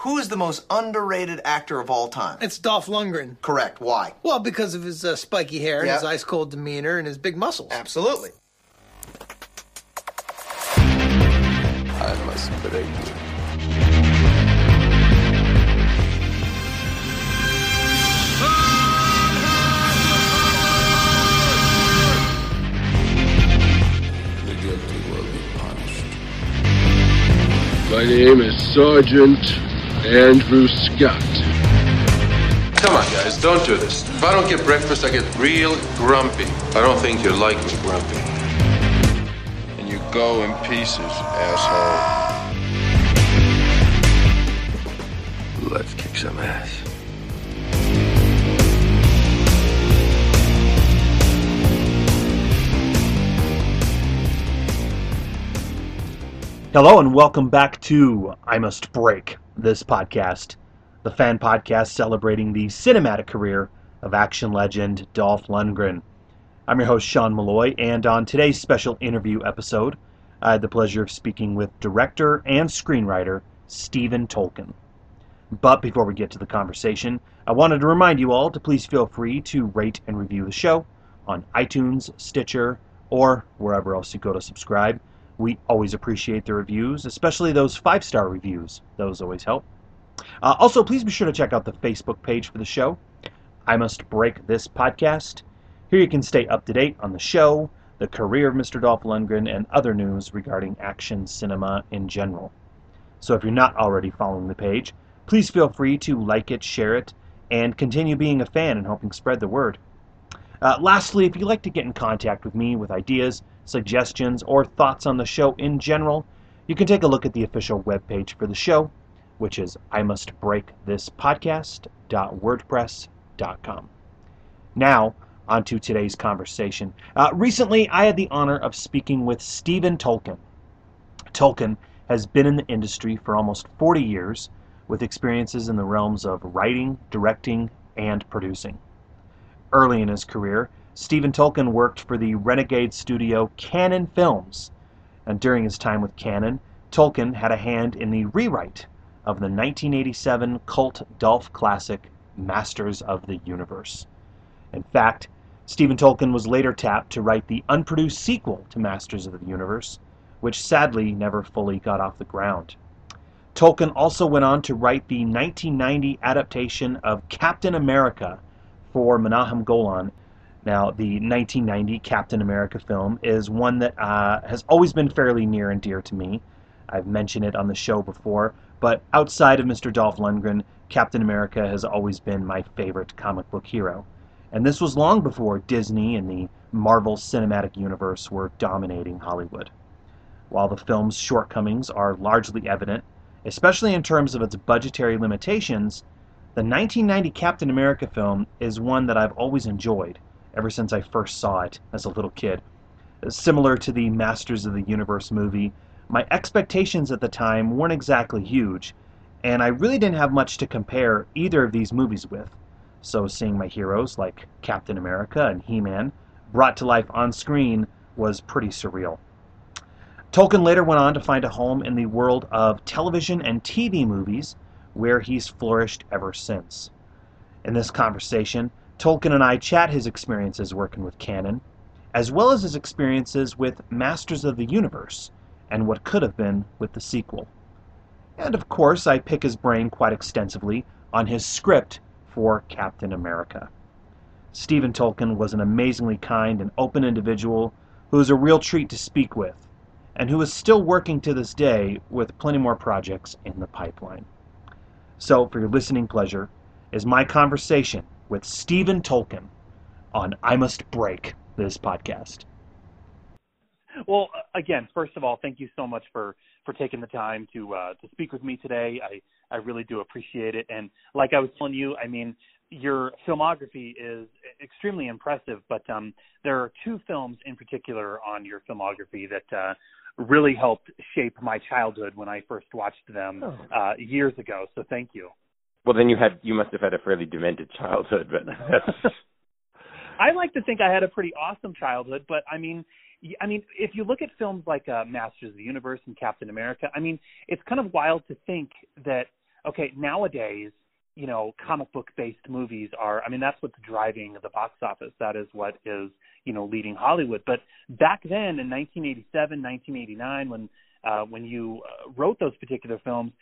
Who is the most underrated actor of all time? It's Dolph Lundgren. Correct. Why? Well, because of his uh, spiky hair and Yep. his ice cold demeanor and his big muscles. Absolutely. I must break you. The guilty will be punished. My name is Sergeant Andrew Scott. Come on, guys, don't do this. If I don't get breakfast, I get real grumpy. I don't think you like me grumpy. And you go in pieces, asshole. Let's kick some ass. Hello and welcome back to I Must Break, this podcast, the fan podcast celebrating the cinematic career of action legend Dolph Lundgren. I'm your host, Sean Malloy, and on today's special interview episode, I had the pleasure of speaking with director and screenwriter Stephen Tolkin. But before we get to the conversation, I wanted to remind you all to please feel free to rate and review the show on iTunes, Stitcher, or wherever else you go to subscribe. We always appreciate the reviews, especially those five star reviews. Those always help. Uh, also, please be sure to check out the Facebook page for the show. I Must Break This Podcast. Here you can stay up to date on the show, the career of Mr. Dolph Lundgren, and other news regarding action cinema in general. So if you're not already following the page, please feel free to like it, share it, and continue being a fan and helping spread the word. Uh, lastly, if you'd like to get in contact with me with ideas, suggestions, or thoughts on the show in general, you can take a look at the official webpage for the show, which is I must break this. Now, on to today's conversation. Uh, recently, I had the honor of speaking with Stephen Tolkin. Tolkin has been in the industry for almost 40 years, with experiences in the realms of writing, directing, and producing. Early in his career, Stephen Tolkin worked for the renegade studio Cannon Films, and during his time with Cannon, Tolkin had a hand in the rewrite of the 1987 cult Dolph classic Masters of the Universe. In fact, Stephen Tolkin was later tapped to write the unproduced sequel to Masters of the Universe, which sadly never fully got off the ground. Tolkin also went on to write the 1990 adaptation of Captain America for Menahem Golan. Now, the 1990 Captain America film is one that uh, has always been fairly near and dear to me. I've mentioned it on the show before, but outside of Mr. Dolph Lundgren, Captain America has always been my favorite comic book hero. And this was long before Disney and the Marvel Cinematic Universe were dominating Hollywood. While the film's shortcomings are largely evident, especially in terms of its budgetary limitations, the 1990 Captain America film is one that I've always enjoyed ever since I first saw it as a little kid. Similar to the Masters of the Universe movie, my expectations at the time weren't exactly huge, and I really didn't have much to compare either of these movies with. So seeing my heroes like Captain America and He Man brought to life on screen was pretty surreal. Tolkin later went on to find a home in the world of television and TV movies, where he's flourished ever since. In this conversation, Tolkin and I chat his experiences working with Cannon, as well as his experiences with Masters of the Universe and what could have been with the sequel. And of course, I pick his brain quite extensively on his script for Captain America. Stephen Tolkin was an amazingly kind and open individual who was a real treat to speak with, and who is still working to this day with plenty more projects in the pipeline. So, for your listening pleasure, is my conversation with Stephen Tolkin on I Must Break this podcast. Well, again, first of all, thank you so much for for taking the time to uh, to speak with me today. I I really do appreciate it. And like I was telling you, I mean, your filmography is extremely impressive. But um, there are two films in particular on your filmography that uh, really helped shape my childhood when I first watched them uh, years ago. So thank you. Well, then you had you must have had a fairly demented childhood, but I like to think I had a pretty awesome childhood, but I mean, I mean, if you look at films like uh, Masters of the Universe and Captain America, I mean, it's kind of wild to think that okay, nowadays, you know, comic book based movies are, I mean, that's what's driving the box office. That is what is, you know, leading Hollywood. But back then in 1987, 1989, when, uh, when you uh, wrote those particular films,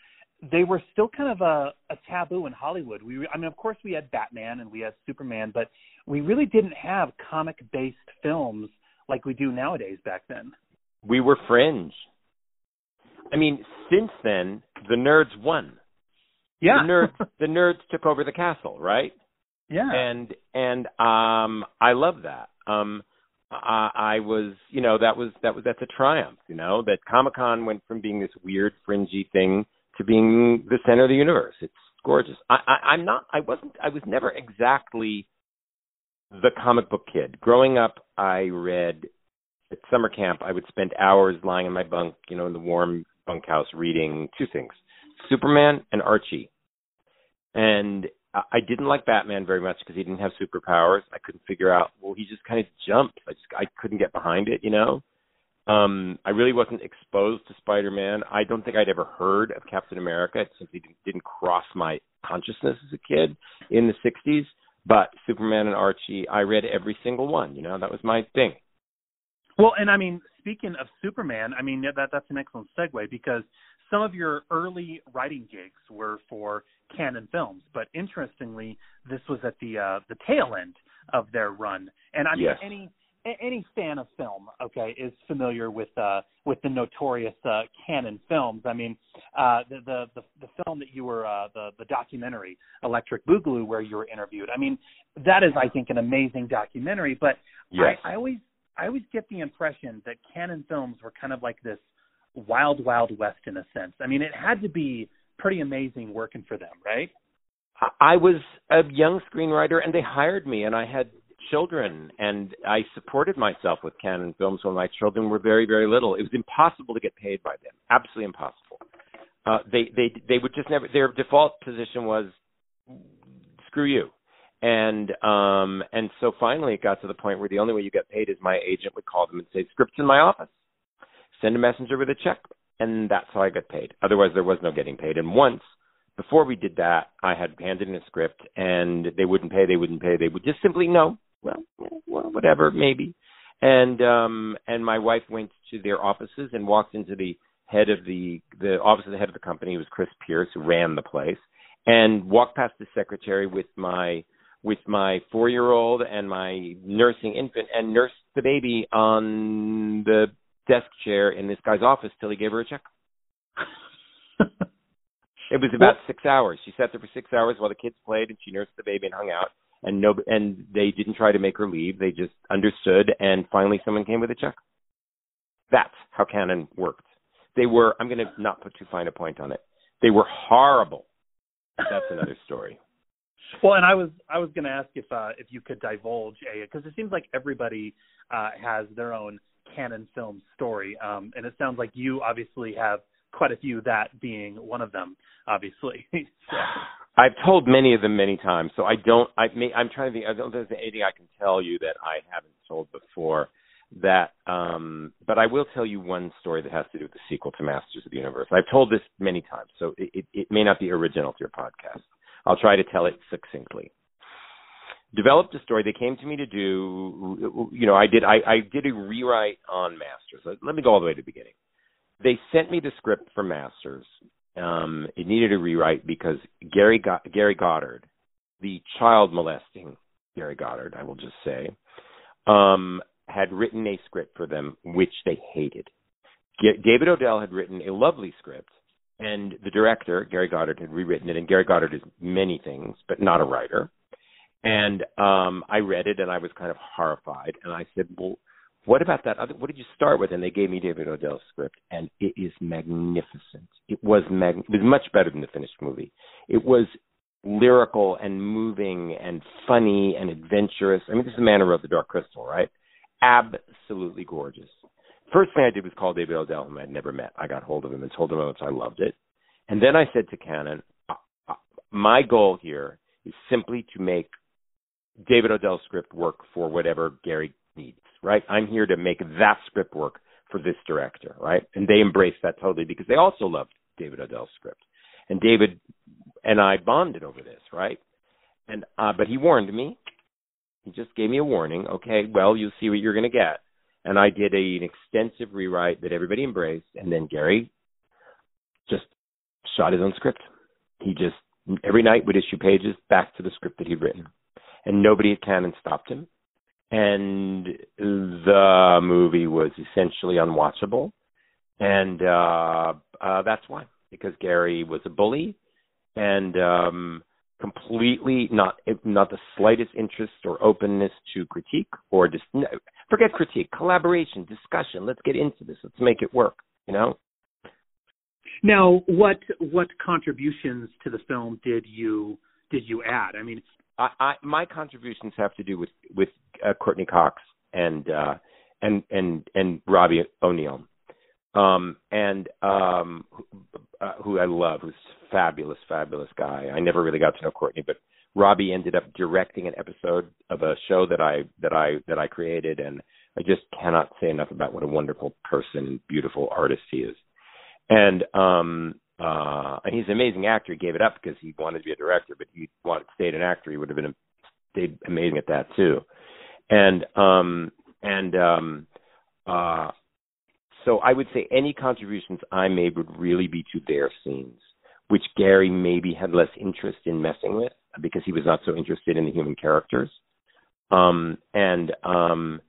they were still kind of a, a taboo in Hollywood. We, I mean, of course, we had Batman and we had Superman, but we really didn't have comic-based films like we do nowadays. Back then, we were fringe. I mean, since then, the nerds won. Yeah, the nerds, the nerds took over the castle, right? Yeah, and and um, I love that. Um, I, I was, you know, that was that was that's a triumph, you know, that Comic Con went from being this weird, fringy thing to being the center of the universe. It's gorgeous. I, I, I'm not. I wasn't. I was never exactly the comic book kid. Growing up, I read at summer camp. I would spend hours lying in my bunk, you know, in the warm bunkhouse, reading two things: Superman and Archie. And I didn't like Batman very much because he didn't have superpowers. I couldn't figure out. Well, he just kind of jumped. I just I couldn't get behind it, you know. Um, I really wasn't exposed to Spider-Man. I don't think I'd ever heard of Captain America. It simply didn't cross my consciousness as a kid in the '60s. But Superman and Archie, I read every single one. You know, that was my thing. Well, and I mean, speaking of Superman, I mean that that's an excellent segue because some of your early writing gigs were for Cannon Films, but interestingly, this was at the uh, the tail end of their run. And I mean, yes. any any fan of film, okay, is familiar with uh, with the notorious uh, Cannon Films. I mean, uh, the, the the the film that you were uh, the the documentary Electric Boogaloo, where you were interviewed. I mean, that is, I think, an amazing documentary. But yes. I, I always I always get the impression that Cannon Films were kind of like this wild wild west in a sense. I mean, it had to be pretty amazing working for them, right? I was a young screenwriter, and they hired me, and I had children and I supported myself with Cannon Films when my children were very very little. It was impossible to get paid by them. Absolutely impossible. Uh they they they would just never their default position was screw you. And um and so finally it got to the point where the only way you get paid is my agent would call them and say scripts in my office. Send a messenger with a check and that's how I got paid. Otherwise there was no getting paid. And once before we did that, I had handed in a script and they wouldn't pay, they wouldn't pay, they would just simply no, well, well, whatever, maybe. And um and my wife went to their offices and walked into the head of the the office of the head of the company was Chris Pearce who ran the place and walked past the secretary with my with my four year old and my nursing infant and nursed the baby on the desk chair in this guy's office till he gave her a check. it was about six hours. She sat there for six hours while the kids played and she nursed the baby and hung out and no and they didn't try to make her leave. They just understood and finally someone came with a check. That's how Cannon worked. They were i'm going to not put too fine a point on it. They were horrible. That's another story. Well and i was i was going to ask if uh if you could divulge a because it seems like everybody uh has their own Cannon film story um and it sounds like you obviously have quite a few that being one of them obviously so. I've told many of them many times, so I don't. I may, I'm trying to think. I don't think there's anything I can tell you that I haven't told before. That, um, but I will tell you one story that has to do with the sequel to Masters of the Universe. I've told this many times, so it, it, it may not be original to your podcast. I'll try to tell it succinctly. Developed a story. They came to me to do. You know, I did. I, I did a rewrite on Masters. Let me go all the way to the beginning. They sent me the script for Masters um, it needed a rewrite because Gary Go- Gary Goddard, the child molesting Gary Goddard, I will just say, um, had written a script for them which they hated. G- David Odell had written a lovely script, and the director Gary Goddard had rewritten it. And Gary Goddard is many things, but not a writer. And um, I read it, and I was kind of horrified. And I said, "Well, what about that other what did you start with? And they gave me david odell's script and it is magnificent. It was mag it was much better than the finished movie. It was lyrical and moving and funny and adventurous. I mean this is the man who wrote the dark crystal right? Absolutely gorgeous. First thing i did was call david odell whom i'd never met. I got hold of him and told him how much i loved it. And then i said to cannon uh, uh, my goal here is simply to make david odell's script work for whatever gary needs right? I'm here to make that script work for this director, right? And they embraced that totally because they also loved David Odell's script. and David and I bonded over this, right? And uh, but he warned me. He just gave me a warning. Okay, well, you'll see what you're going to get. And I did a, an extensive rewrite that everybody embraced, and then Gary just shot his own script. He just every night would issue pages back to the script that he'd written, and nobody at Cannon stopped him. And the movie was essentially unwatchable, and uh, uh, that's why because Gary was a bully and um, completely not not the slightest interest or openness to critique or just forget critique, collaboration, discussion. Let's get into this. Let's make it work. You know. Now, what what contributions to the film did you did you add? I mean, I, I my contributions have to do with with uh, Courteney Cox and uh, and and and Robbie McNeill, um, and um, who, uh, who I love, who's fabulous, fabulous guy. I never really got to know Courteney, but Robbie ended up directing an episode of a show that I that I that I created, and I just cannot say enough about what a wonderful person and beautiful artist he is and um uh and he's an amazing actor. He gave it up because he wanted to be a director but he wanted to stay an actor. He would have been stayed amazing at that too. And um and um uh so i would say any contributions i made would really be to their scenes which gary maybe had less interest in messing with because he was not so interested in the human characters. Um and um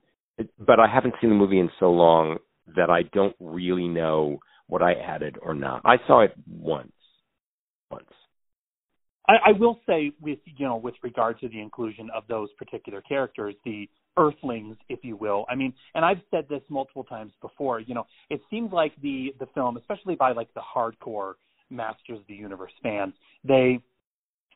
but i haven't seen the movie in so long that i don't really know what I added or not. I saw it once. Once. I, I will say, with you know, with regard to the inclusion of those particular characters, the Earthlings, if you will. I mean, and I've said this multiple times before. You know, it seems like the the film, especially by like the hardcore Masters of the Universe fans, they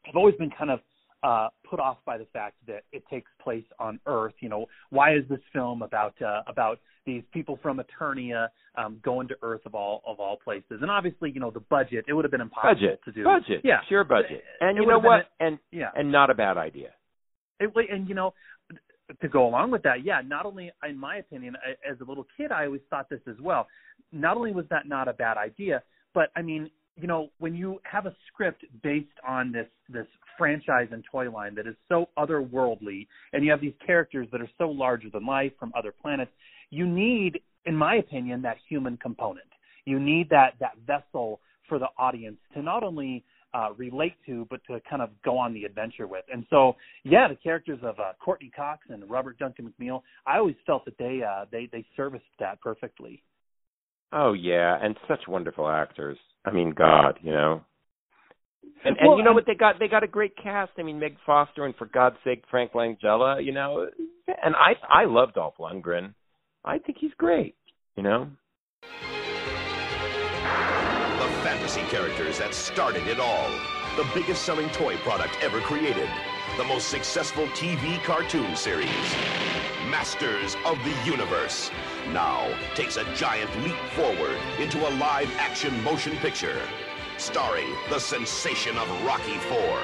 have always been kind of uh, put off by the fact that it takes place on Earth. You know, why is this film about uh, about these people from Eternia um, going to Earth of all of all places? And obviously, you know, the budget it would have been impossible budget, to do. Budget, yeah, sure, budget. And it you know what? A, and yeah, and not a bad idea. It, and you know, to go along with that, yeah, not only in my opinion, as a little kid, I always thought this as well. Not only was that not a bad idea, but I mean, you know, when you have a script based on this this franchise and toy line that is so otherworldly, and you have these characters that are so larger than life from other planets, you need, in my opinion, that human component. You need that that vessel for the audience to not only uh, relate to, but to kind of go on the adventure with. And so, yeah, the characters of uh, Courteney Cox and Robert Duncan McNeill, I always felt that they uh, they they serviced that perfectly. Oh yeah, and such wonderful actors. I mean, God, you know. And and Well, you know and- what they got? They got a great cast. I mean, Meg Foster and for God's sake, Frank Langella. You know, and I I love Dolph Lundgren. I think he's great. You know. The fantasy characters that started it all. The biggest selling toy product ever created. The most successful TV cartoon series. Masters of the Universe. Now takes a giant leap forward into a live action motion picture. Starring the sensation of Rocky Four.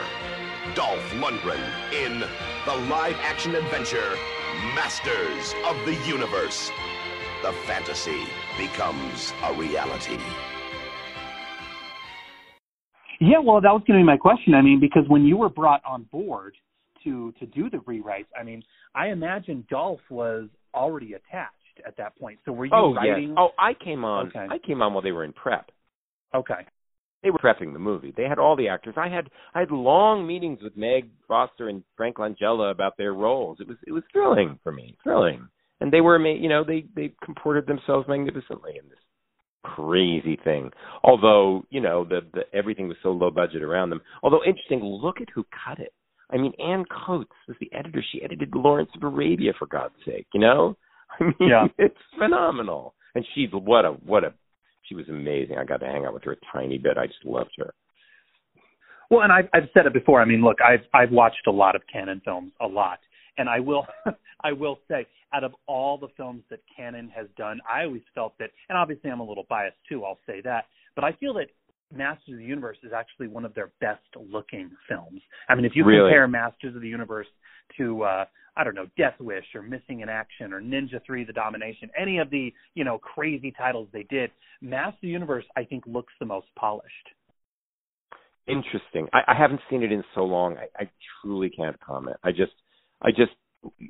Dolph Lundgren in the live action adventure Masters of the Universe. The fantasy becomes a reality. Yeah, well, that was going to be my question. I mean, because when you were brought on board to to do the rewrites, I mean, I imagine Dolph was already attached at that point. So were you oh writing? Oh, I came on. Okay. I came on while they were in prep. Okay. They were prepping the movie. They had all the actors. I had I had long meetings with Meg Foster and Frank Langella about their roles. It was it was thrilling for me, thrilling. And they were, you know, they they comported themselves magnificently in this crazy thing. Although, you know, the, the everything was so low budget around them. Although interesting, look at who cut it. I mean, Anne Coates was the editor. She edited Lawrence of Arabia for God's sake, you know? I mean, Yeah. it's phenomenal. And she's what a what a she was amazing. I got to hang out with her a tiny bit. I just loved her. Well, and I've I've said it before. I mean, look, I've I've watched a lot of Cannon films, a lot, and I will I will say, out of all the films that Cannon has done, I always felt that, and obviously I'm a little biased too. I'll say that, but I feel that Masters of the Universe is actually one of their best looking films. I mean, if you Really? compare Masters of the Universe to uh I don't know, Death Wish or Missing in Action or Ninja 3 The Domination, any of the, you know, crazy titles they did, Masters of the Universe I think looks the most polished. interesting. I, I haven't seen it in so long. I, I truly can't comment. I just, I just,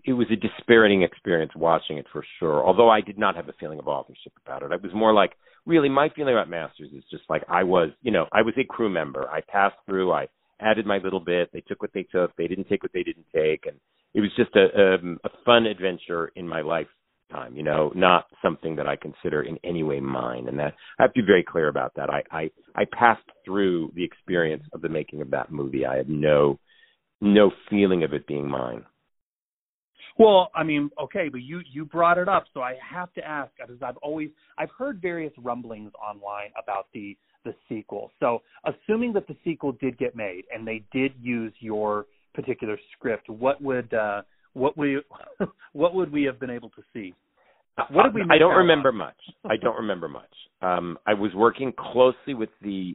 it was a dispiriting experience watching it for sure. Although I did not have a feeling of authorship about it. It was more like, really, my feeling about Masters is just like I was, you know, I was a crew member. I passed through. I added my little bit. They took what they took. They didn't take what they didn't take, and it was just a, um, a fun adventure in my lifetime. You know, not something that I consider in any way mine. And that I have to be very clear about that. I I, I passed through the experience of the making of that movie. I have no no feeling of it being mine. Well, I mean, okay, but you you brought it up, so I have to ask because I've always I've heard various rumblings online about the the sequel. So, assuming that the sequel did get made and they did use your particular script, what would uh, what we what would we have been able to see? What did we? I don't remember much. I don't remember much. Um, I was working closely with the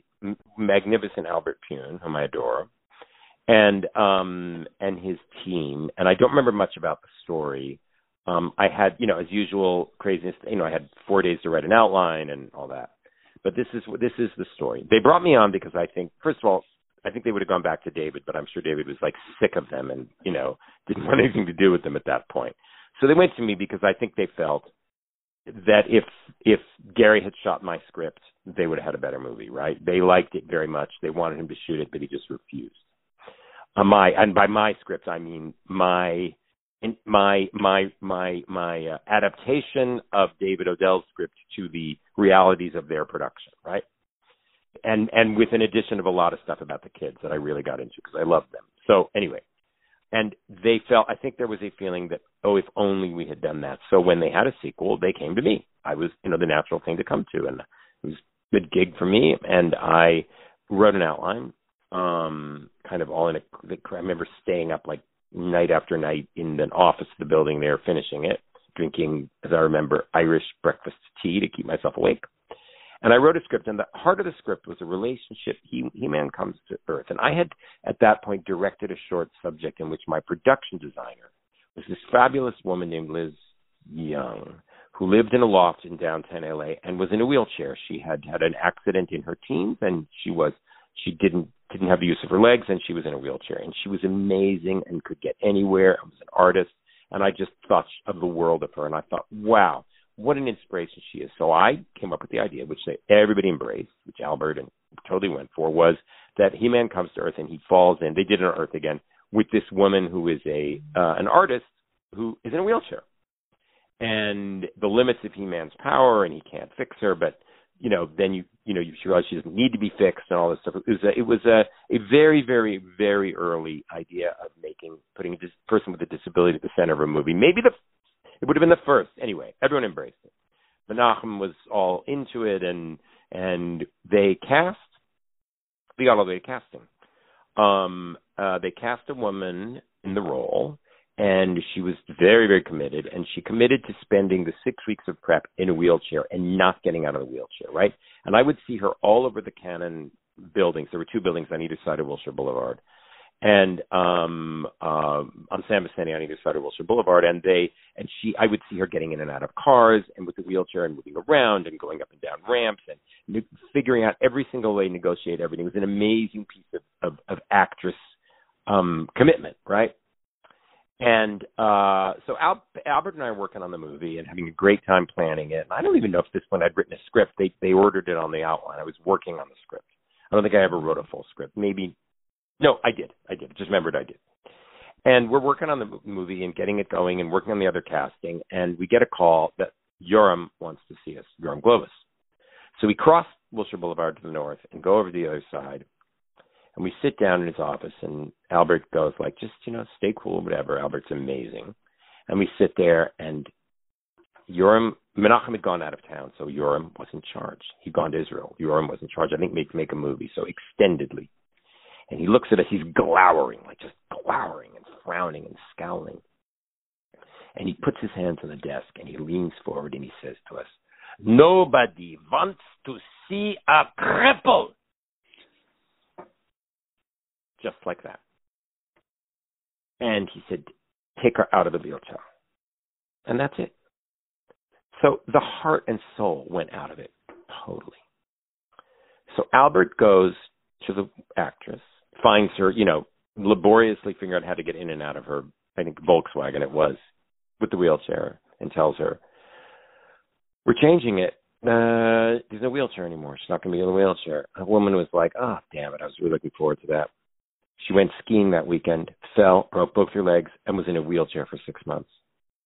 magnificent Albert Pyun, whom I adore, and um, and his team. And I don't remember much about the story. Um, I had, you know, as usual, craziness. You know, I had four days to write an outline and all that. But this is this is the story. They brought me on because I think, first of all, I think they would have gone back to David, but I'm sure David was like sick of them and you know didn't want anything to do with them at that point. So they went to me because I think they felt that if if Gary had shot my script, they would have had a better movie, right? They liked it very much. They wanted him to shoot it, but he just refused. Uh, my and by my script, I mean my my my my my uh, adaptation of David Odell's script to the realities of their production, right? And and with an addition of a lot of stuff about the kids that I really got into because I loved them. So anyway, and they felt I think there was a feeling that oh if only we had done that. So when they had a sequel, they came to me. I was you know the natural thing to come to, and it was a good gig for me. And I wrote an outline, um, kind of all in a. I remember staying up like night after night in the office of the building there, finishing it, drinking, as I remember, Irish breakfast tea to keep myself awake. And I wrote a script, and the heart of the script was a relationship. He He Man comes to Earth, and I had at that point directed a short subject in which my production designer was this fabulous woman named Liz Young, who lived in a loft in downtown LA and was in a wheelchair. She had had an accident in her teens, and she was she didn't didn't have the use of her legs and she was in a wheelchair and she was amazing and could get anywhere and was an artist and I just thought of the world of her and I thought, wow, what an inspiration she is. So I came up with the idea, which everybody embraced, which Albert and totally went for, was that He-Man comes to Earth and he falls in. They did it on Earth again with this woman who is a uh, an artist who is in a wheelchair, and the limits of He-Man's power, and he can't fix her, but you know, then you you know you realize she doesn't need to be fixed and all this stuff. It was a, it was a a very very very early idea of making putting a dis- person with a disability at the center of a movie. Maybe the it would have been the first anyway. Everyone embraced it. Menachem was all into it, and and they cast. They got all the way casting. Um, uh, they cast a woman in the role and she was very very committed and she committed to spending the six weeks of prep in a wheelchair and not getting out of the wheelchair right? And i would see her all over the Cannon buildings. There were two buildings on either side of wilshire boulevard. And um um on san vicente on either side of wilshire boulevard. And they and she i would see her getting in and out of cars and with the wheelchair and moving around and going up and down ramps and ne- figuring out every single way to negotiate everything. It was an amazing piece of of, of actress um commitment right and uh, so Al- Albert and I are working on the movie and having a great time planning it. And I don't even know if this one I'd written a script. They they ordered it on the outline. I was working on the script. I don't think I ever wrote a full script. Maybe no, I did. I did. Just remembered I did. And we're working on the movie and getting it going and working on the other casting. And we get a call that Yoram wants to see us, Yoram Globus. So we cross Wilshire Boulevard to the north and go over to the other side and we sit down in his office and Albert goes like, just, you know, stay cool, whatever. Albert's amazing. And we sit there and Yoram Menachem had gone out of town, so Yoram was in charge. He'd gone to Israel. Yoram was in charge, I think, make make a movie, so extendedly. And he looks at us, he's glowering, like just glowering and frowning and scowling. And he puts his hands on the desk and he leans forward and he says to us, Nobody wants to see a cripple just like that. And he said, take her out of the wheelchair. And that's it. So the heart and soul went out of it totally. So Albert goes to the actress, finds her, you know, laboriously figuring out how to get in and out of her, I think Volkswagen it was, with the wheelchair, and tells her, "We're changing it. Uh, there's no wheelchair anymore. She's not going to be in a wheelchair." A woman was like, "Oh, damn it! I was really looking forward to that." She went skiing that weekend, fell, broke both her legs, and was in a wheelchair for six months.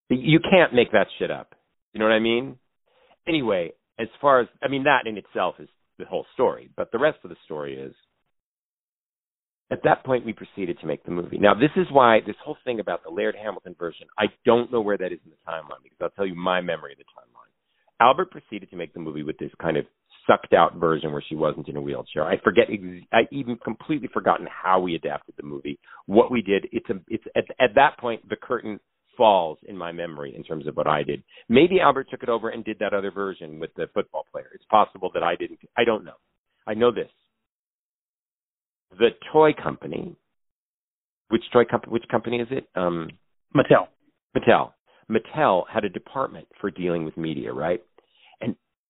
You can't make that shit up. You know what I mean? Anyway, as far as I mean, that in itself is the whole story. But the rest of the story is at that point we proceeded to make the movie. Now this is why this whole thing about the Laird Hamilton version, I don't know where that is in the timeline because I'll tell you my memory of the timeline. Albert proceeded to make the movie with this kind of sucked out version where she wasn't in a wheelchair. I forget ex- I even completely forgotten how we adapted the movie. What we did, it's a it's at at that point the curtain falls in my memory in terms of what I did. Maybe Albert took it over and did that other version with the football player. It's possible that I didn't. I don't know. I know this. The toy company, which toy company? Which company is it? Um, Mattel. Mattel. Mattel had a department for dealing with media, right?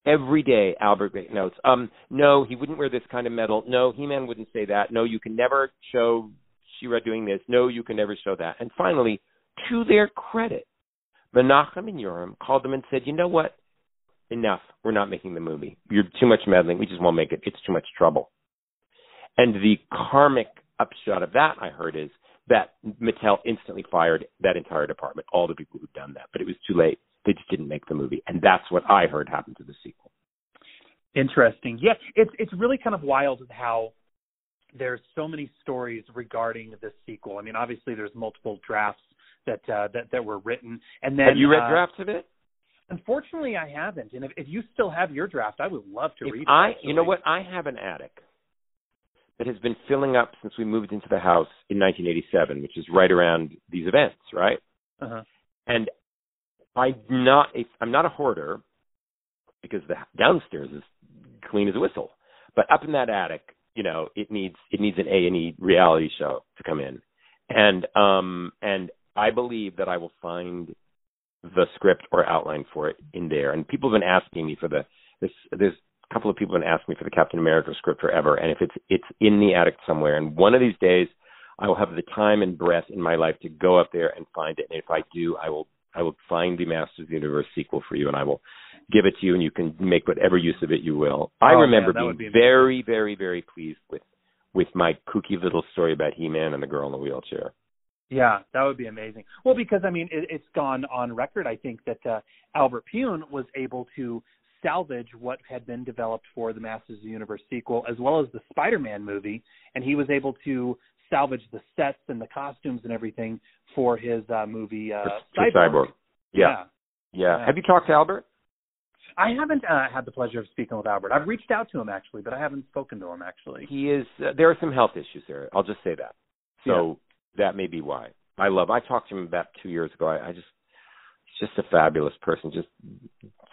Every day Albert notes, um, no, he wouldn't wear this kind of medal. No, He-Man wouldn't say that. No, you can never show She-Ra doing this. No, you can never show that. And finally, to their credit, Menachem and Yoram called them and said, you know what? Enough. We're not making the movie. You're too much meddling. We just won't make it. It's too much trouble. And the karmic upshot of that, I heard, is that Mattel instantly fired that entire department, all the people who'd done that. But it was too late. They just didn't make the movie. And that's what I heard happened to the sequel. Interesting. Yeah, it's it's really kind of wild how there's so many stories regarding this sequel. I mean, obviously there's multiple drafts that uh, that that were written, and then have you read uh, drafts of it? Unfortunately, I haven't. And if, if you still have your draft, I would love to if read it. I, actually. you know what? I have an attic that has been filling up since we moved into the house in 1987, which is right around these events, right? Uh-huh. And I'm not a, I'm not a hoarder because the downstairs is clean as a whistle, but up in that attic, you know, it needs it needs an A and E reality show to come in, and um and I believe that I will find the script or outline for it in there. And people have been asking me for the this there's a couple of people have been asking me for the Captain America script forever, and if it's it's in the attic somewhere, and one of these days I will have the time and breath in my life to go up there and find it. And if I do, I will I will find the Masters of the Universe sequel for you, and I will give it to you, and you can make whatever use of it you will. I Oh, remember man, being be very, very, very pleased with with my kooky little story about He-Man and the girl in the wheelchair. Yeah, that would be amazing. Well, because I mean, it, it's gone on record. I think that uh, Albert Pyun was able to salvage what had been developed for the Masters of the Universe sequel, as well as the Spider-Man movie, and he was able to salvage the sets and the costumes and everything for his uh, movie uh, for Cyborg. Yeah. yeah. yeah. Have you talked to Albert? I haven't uh, had the pleasure of speaking with Albert. I've reached out to him actually, but I haven't spoken to him actually. He is. Uh, there are some health issues there. I'll just say that. So that may be why. I love. I talked to him about two years ago. I, I just, he's just a fabulous person. Just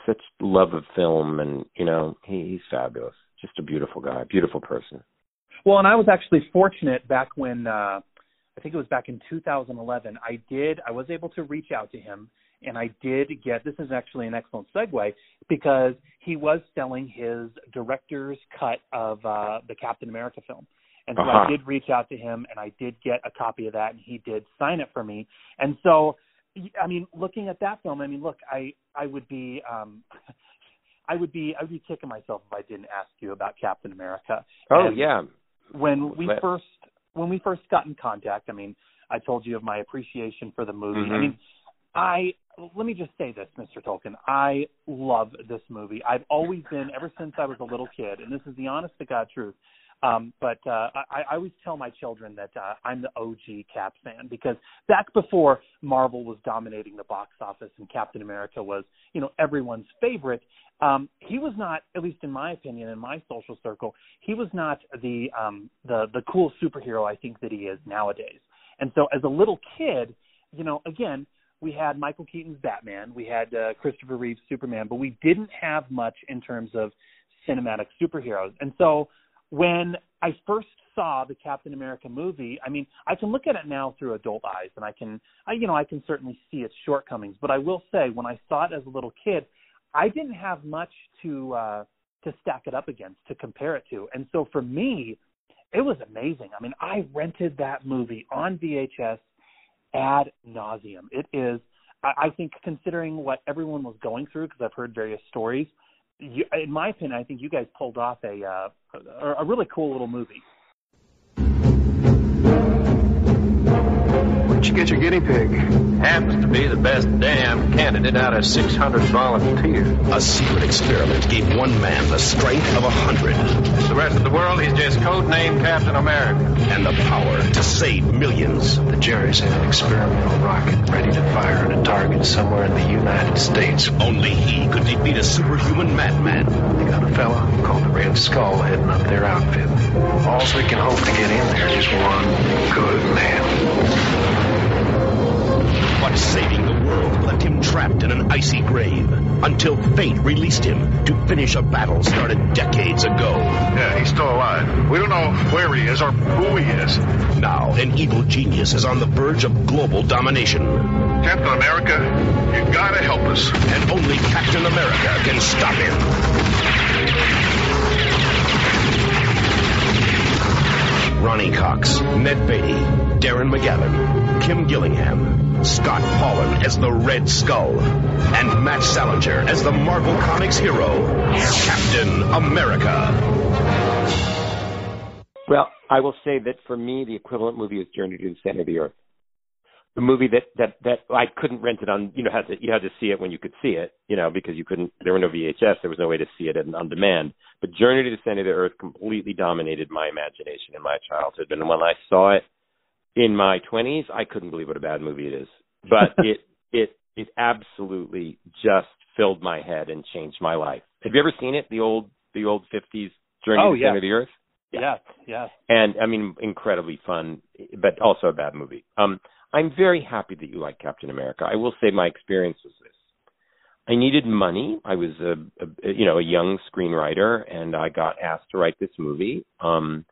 such love of film, and you know, he, he's fabulous. Just a beautiful guy, beautiful person. Well, and I was actually fortunate back when uh I think it was back in 2011. I did I was able to reach out to him and I did get this is actually an excellent segue because he was selling his director's cut of uh the Captain America film. And so Uh-huh. I did reach out to him and I did get a copy of that and he did sign it for me. And so I mean, looking at that film, I mean, look, I I would be um I would be I would be kicking myself if I didn't ask you about Captain America. Oh And yeah, when we Let- first when we first got in contact, I mean, I told you of my appreciation for the movie. I Mhm. mean, I let me just say this, Mr. Tolkin. I love this movie. I've always been ever since I was a little kid, and this is the honest to God truth. Um, but uh, I, I always tell my children that uh, I'm the OG Cap fan because back before Marvel was dominating the box office and Captain America was, you know, everyone's favorite, um, he was not, at least in my opinion, in my social circle, he was not the um, the the cool superhero I think that he is nowadays. And so, as a little kid, you know, again, we had Michael Keaton's Batman, we had uh, Christopher Reeve's Superman, but we didn't have much in terms of cinematic superheroes. And so, when I first saw the Captain America movie, I mean, I can look at it now through adult eyes, and I can, I, you know, I can certainly see its shortcomings. But I will say, when I saw it as a little kid, I didn't have much to uh, to stack it up against, to compare it to. And so, for me, it was amazing. I mean, I rented that movie on VHS ad nauseum. It is, I, I think, considering what everyone was going through, because I've heard various stories. You, in my opinion, I think you guys pulled off a uh, a, a really cool little movie. You get your guinea pig? Happens to be the best damn candidate out of 600 volunteers. A secret experiment gave one man the strength of a hundred. The rest of the world, he's just codenamed Captain America. And the power to save millions. The Jerry's had an experimental rocket ready to fire at a target somewhere in the United States. Only he could defeat a superhuman madman. They got a fella called the Red Skull heading up their outfit. All we can hope to get in there is one good man. Saving the world left him trapped in an icy grave until fate released him to finish a battle started decades ago. Yeah, he's still alive. We don't know where he is or who he is. Now, an evil genius is on the verge of global domination. Captain America, you gotta help us. And only Captain America can stop him. Ronny Cox, Ned Beatty, Darren McGavin, Kim Gillingham, Scott Paulin as the Red Skull, and Matt Salinger as the Marvel Comics hero, Captain America. Well, I will say that for me, the equivalent movie is Journey to the Center of the Earth. The movie that that that I couldn't rent it on, you know, had to you had to see it when you could see it, you know, because you couldn't. There were no VHS. There was no way to see it on demand. But Journey to the Center of the Earth completely dominated my imagination in my childhood. And when I saw it in my twenties, I couldn't believe what a bad movie it is. But it it it absolutely just filled my head and changed my life. Have you ever seen it? The old the old fifties Journey oh, to the yeah. Center of the Earth. Yes, yes. And I mean, incredibly fun, but also a bad movie. Um, I'm very happy that you like Captain America. I will say my experience was this. I needed money. I was a, a you know a young screenwriter, and I got asked to write this movie. Um,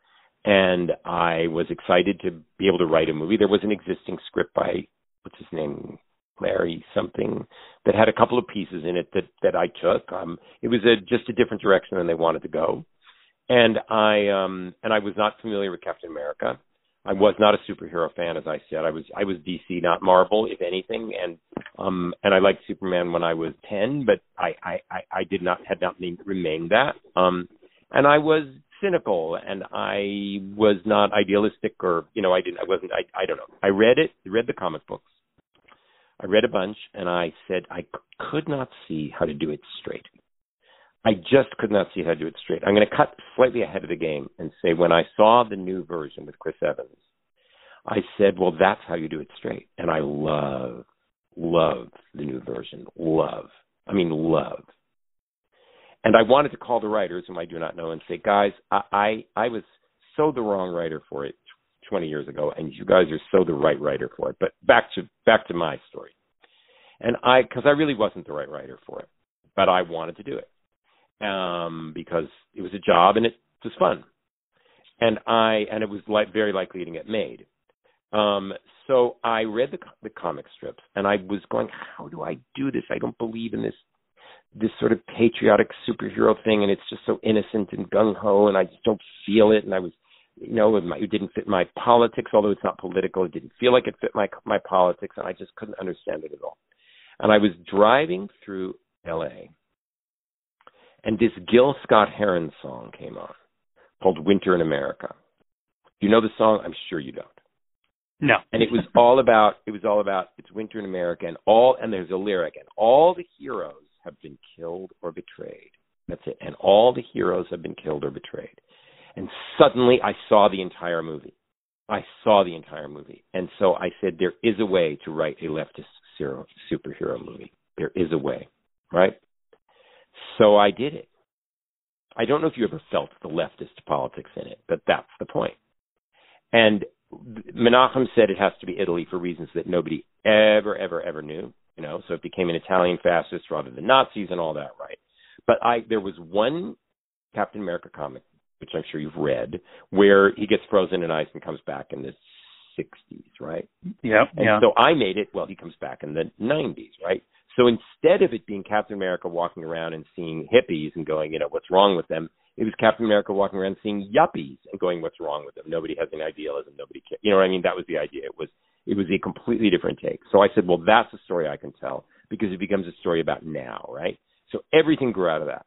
and I was excited to be able to write a movie. There was an existing script by what's his name, Larry something, that had a couple of pieces in it that that I took. Um, it was a just a different direction than they wanted to go, and I um and I was not familiar with Captain America. I was not a superhero fan, as I said. I was I was DC, not Marvel, if anything, and um and I liked Superman when I was ten, but I I I, did not had not remained that. Um, and I was cynical, and I was not idealistic, or you know, I didn't, I wasn't, I I don't know. I read it, read the comic books. I read a bunch, and I said I could not see how to do it straight. I just could not see how to do it straight. I'm going to cut slightly ahead of the game and say when I saw the new version with Chris Evans, I said, well, that's how you do it straight. And I love, love the new version. Love. I mean, love. And I wanted to call the writers, whom I do not know, and say, guys, I, I, I was so the wrong writer for it 20 years ago, and you guys are so the right writer for it. But back to back to my story. And I, because I really wasn't the right writer for it, but I wanted to do it um, because it was a job and it was fun, and I and it was like very likely to get made. Um, so I read the the comic strips, and I was going, how do I do this? I don't believe in this this sort of patriotic superhero thing, and it's just so innocent and gung ho, and I just don't feel it. And I was, you know, it, didn't fit my politics, although it's not political. It didn't feel like it fit my my politics, and I just couldn't understand it at all. And I was driving through L.A and this Gil Scott Heron song came on called Winter in America. You know the song? I'm sure you don't. No. And it was all about it was all about it's winter in America and all and there's a lyric and all the heroes have been killed or betrayed. That's it. And all the heroes have been killed or betrayed. And suddenly I saw the entire movie. I saw the entire movie. And so I said there is a way to write a leftist superhero movie. There is a way, right? So I did it. I don't know if you ever felt the leftist politics in it, but that's the point. And Menachem said it has to be Italy for reasons that nobody ever, ever, ever knew. You know, so it became an Italian fascist rather than Nazis and all that, right? But I there was one Captain America comic, which I'm sure you've read, where he gets frozen in ice and comes back in the 60s, right? Yeah. And yeah. so I made it. Well, he comes back in the 90s, right? So instead of it being Captain America walking around and seeing hippies and going, you know, what's wrong with them, It was Captain America walking around seeing yuppies and going, "What's wrong with them? Nobody has any idealism. Nobody cares." You know what I mean? That was the idea. It was it was a completely different take. So I said, "Well, that's a story I can tell because it becomes a story about now, right?" So everything grew out of that.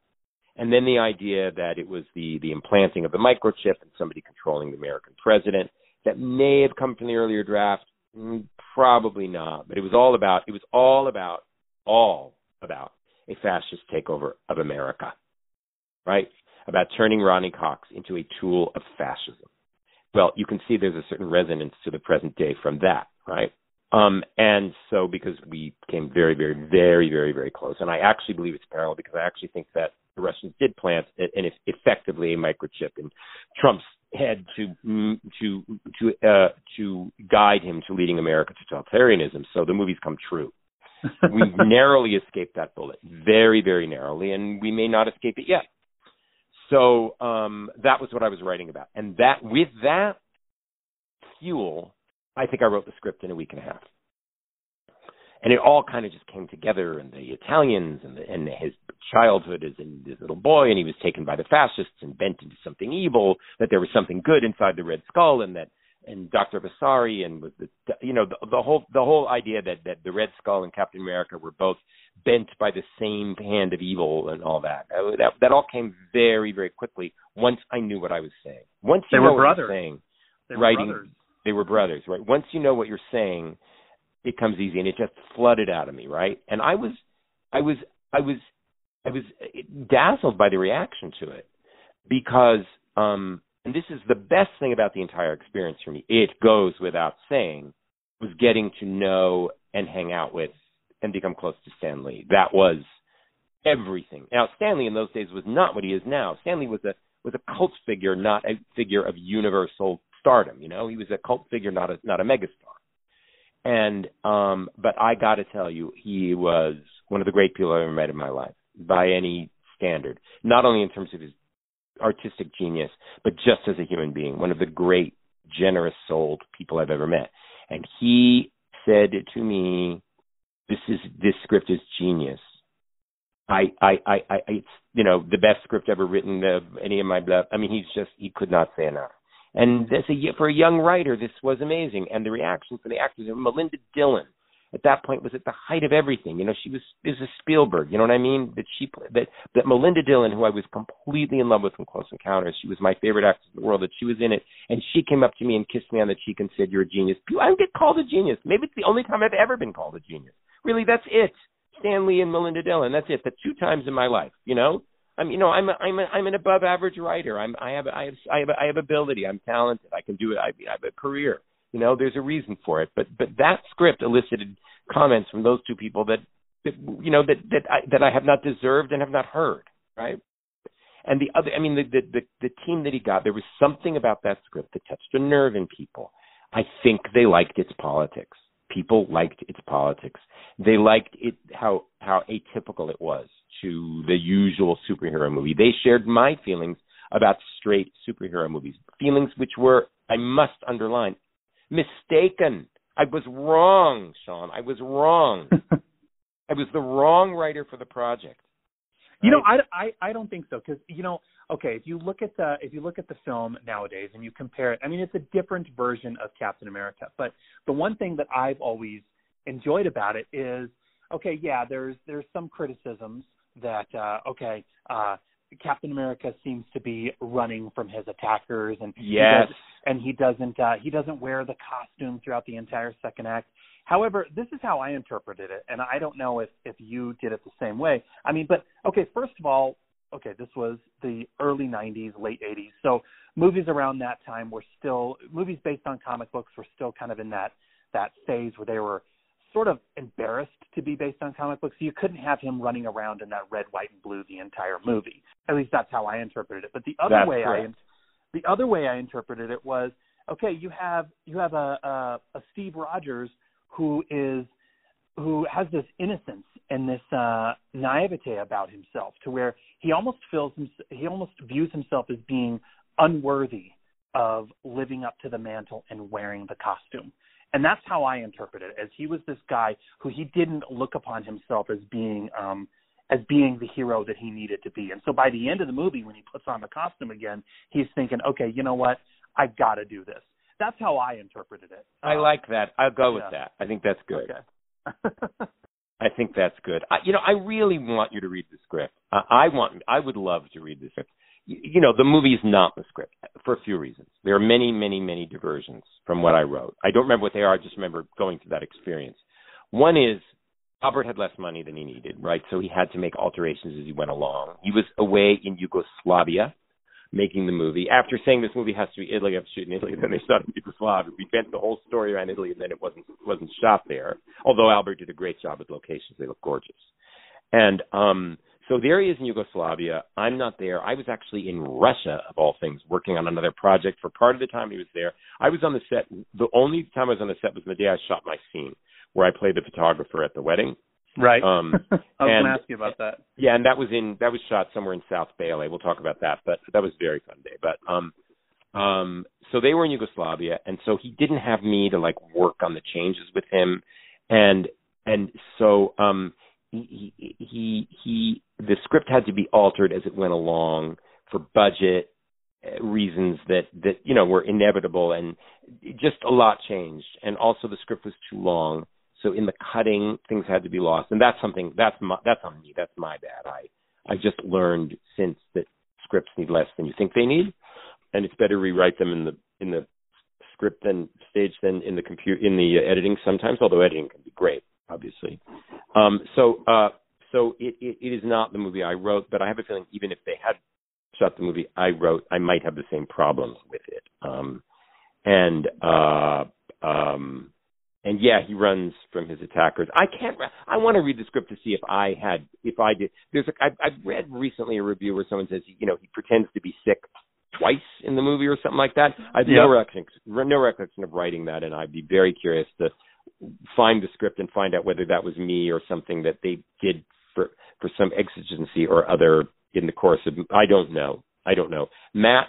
And then the idea that it was the the implanting of the microchip and somebody controlling the American president that may have come from the earlier draft, mm, probably not. But it was all about it was all about all about a fascist takeover of America, right? About turning Ronny Cox into a tool of fascism. Well, you can see there's a certain resonance to the present day from that, right? Um, and so because we came very, very, very, very, very close, and I actually believe it's parallel because I actually think that the Russians did plant and effectively a microchip in Trump's head to to to uh, to guide him to leading America to totalitarianism. So the movies come true. we narrowly escaped that bullet, very, very narrowly, and we may not escape it yet. So um, that was what I was writing about, and that with that fuel, I think I wrote the script in a week and a half, and it all kind of just came together. And the Italians, and, the, and his childhood as a little boy, and he was taken by the fascists and bent into something evil. That there was something good inside the Red Skull, and that and Dr. Vaselli and with the you know the, the whole the whole idea that that the Red Skull and Captain America were both bent by the same hand of evil and all that. Uh, that that all came very very quickly once I knew what I was saying. Once you they know were what brothers. you're saying, They were writing brothers. they were brothers, right? Once you know what you're saying, it comes easy and it just flooded out of me, right? And I was I was I was I was dazzled by the reaction to it because um and this is the best thing about the entire experience for me. It goes without saying was getting to know and hang out with and become close to Stan Lee. That was everything. Now Stan Lee in those days was not what he is now. Stan Lee was a was a cult figure, not a figure of universal stardom. You know, he was a cult figure, not a not a megastar. And um but I got to tell you, he was one of the great people I ever met in my life by any standard. Not only in terms of his artistic genius, but just as a human being, one of the great, generous souled people I've ever met. And he said to me, "This is this script is genius. I, I, I, I it's you know the best script ever written of any of my blah. I mean, he's just he could not say enough. And as a for a young writer, this was amazing. And the reaction from the actors, Melinda Dillon, at that point was at the height of everything. You know, she was is a Spielberg. You know what I mean? That she that that Melinda Dillon, who I was completely in love with from Close Encounters, she was my favorite actress in the world. That she was in it, and she came up to me and kissed me on the cheek and said, "You're a genius." I get called a genius. Maybe it's the only time I've ever been called a genius. Really, that's it. Stan Lee and Melinda Dillon. That's it. The two times in my life. You know. I'm, you know, I'm, a, I'm, a, I'm an above average writer. I'm, I have, I have, I have, I have ability. I'm talented. I can do it. I, I have a career. You know, there's a reason for it. But, but that script elicited comments from those two people that, that you know, that that I, that I have not deserved and have not heard. Right. And the other, I mean, the, the the the team that he got, there was something about that script that touched a nerve in people. I think they liked its politics. People liked its politics. They liked it how how atypical it was to the usual superhero movie. They shared my feelings about straight superhero movies, feelings which were, I must underline, mistaken. I was wrong, Sean. I was wrong. I was the wrong writer for the project. You know, I, I I don't think so because you know, okay, if you look at the if you look at the film nowadays and you compare it, I mean, it's a different version of Captain America. But the one thing that I've always enjoyed about it is, okay, yeah, there's there's some criticisms that uh okay, uh Captain America seems to be running from his attackers and he Yes. does- and he doesn't uh he doesn't wear the costume throughout the entire second act. However, this is how I interpreted it, and I don't know if if you did it the same way. I mean, but okay, first of all, okay, this was the early '90s, late '80s, so movies around that time were still movies based on comic books were still kind of in that that phase where they were sort of embarrassed to be based on comic books. You couldn't have him running around in that red, white, and blue the entire movie. At least that's how I interpreted it. But the other That's way correct. I the other way I interpreted it was okay. You have you have a a, a Steve Rogers who is who has this innocence and this uh naivete about himself to where he almost feels he almost views himself as being unworthy of living up to the mantle and wearing the costume. And that's how I interpret it as he was this guy who he didn't look upon himself as being um as being the hero that he needed to be. And so by the end of the movie, when he puts on the costume again, he's thinking, okay, you know what? I've got to do this. That's how I interpreted it. I Uh, like that. I'll go with yeah. that. I think that's good. Okay. I think that's good. I, you know, I really want you to read the script. Uh, I want. I would love to read the script. You, you know, the movie is not the script for a few reasons. There are many, many, many diversions from what I wrote. I don't remember what they are. I just remember going through that experience. One is Albert had less money than he needed, right? So he had to make alterations as he went along. He was away in Yugoslavia making the movie. After saying this movie has to be Italy, I have to shoot in Italy, then they shot in Yugoslavia. We bent the whole story around Italy, and then it wasn't wasn't shot there. Although Albert did a great job with locations; they look gorgeous. And um so there he is in Yugoslavia. I'm not there. I was actually in Russia, of all things, working on another project for part of the time he was there. I was on the set. The only time I was on the set was the day I shot my scene, where I played the photographer at the wedding. Right. Um, I was going to ask you about that. yeah, and that was in that was shot somewhere in South Bay, LA. We'll talk about that, but that was a very fun day. But um, um, so they were in Yugoslavia, and so he didn't have me to like work on the changes with him, and and so um, he he he, he the script had to be altered as it went along for budget uh, reasons that that you know were inevitable, and just a lot changed, and also the script was too long. So in the cutting, things had to be lost, and that's something that's my, that's on me. That's my bad. I I just learned since that scripts need less than you think they need, and it's better to rewrite them in the in the script than stage than in the computer in the editing sometimes. Although editing can be great, obviously. Um, so uh, so it, it it is not the movie I wrote, but I have a feeling even if they had shot the movie I wrote, I might have the same problems with it. Um, and uh, um, and yeah, he runs from his attackers. I can't. I want to read the script to see if I had, if I did. There's a. I've, I've read recently a review where someone says, you know, he pretends to be sick twice in the movie or something like that. I have Yeah. no recollection, no recollection of writing that, and I'd be very curious to find the script and find out whether that was me or something that they did for for some exigency or other in the course of. I don't know. I don't know. Matt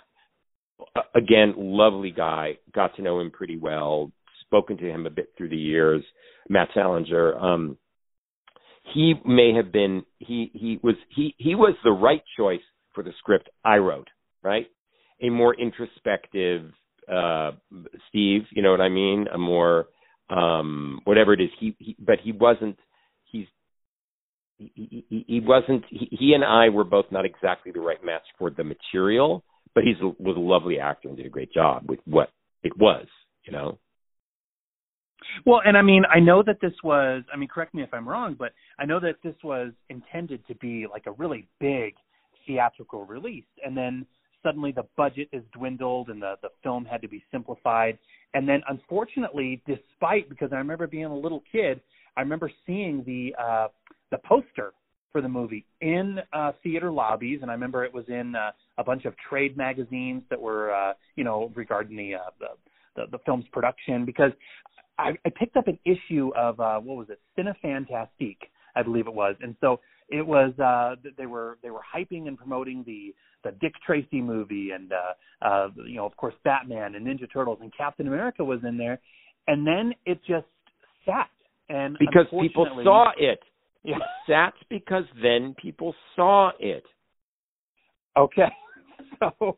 again, lovely guy. Got to know him pretty well. Spoken to him a bit through the years. Matt Salinger. Um, he may have been. He he was he he was the right choice for the script I wrote. Right, a more introspective uh Steve. You know what I mean? A more um whatever it is. He, he but he wasn't. He's he, he, he wasn't he, he and I were both not exactly the right match for the material, but he's was a lovely actor and did a great job with what it was, you know. Well, and I mean, I know that this was, I mean, correct me if I'm wrong, but I know that this was intended to be like a really big theatrical release. And then suddenly the budget is dwindled and the, the film had to be simplified. And then unfortunately, despite, because I remember being a little kid, I remember seeing the, uh, the poster for the movie in uh, theater lobbies, and I remember it was in uh, a bunch of trade magazines that were, uh, you know, regarding the, uh, the the the film's production. Because I, I picked up an issue of uh, what was it, Cinefantastique, I believe it was, and so it was uh, they were they were hyping and promoting the the Dick Tracy movie, and uh, uh, you know, of course, Batman and Ninja Turtles, and Captain America was in there, and then it just sat. And Because people saw it. Yeah. It sat because then people saw it. Okay. So.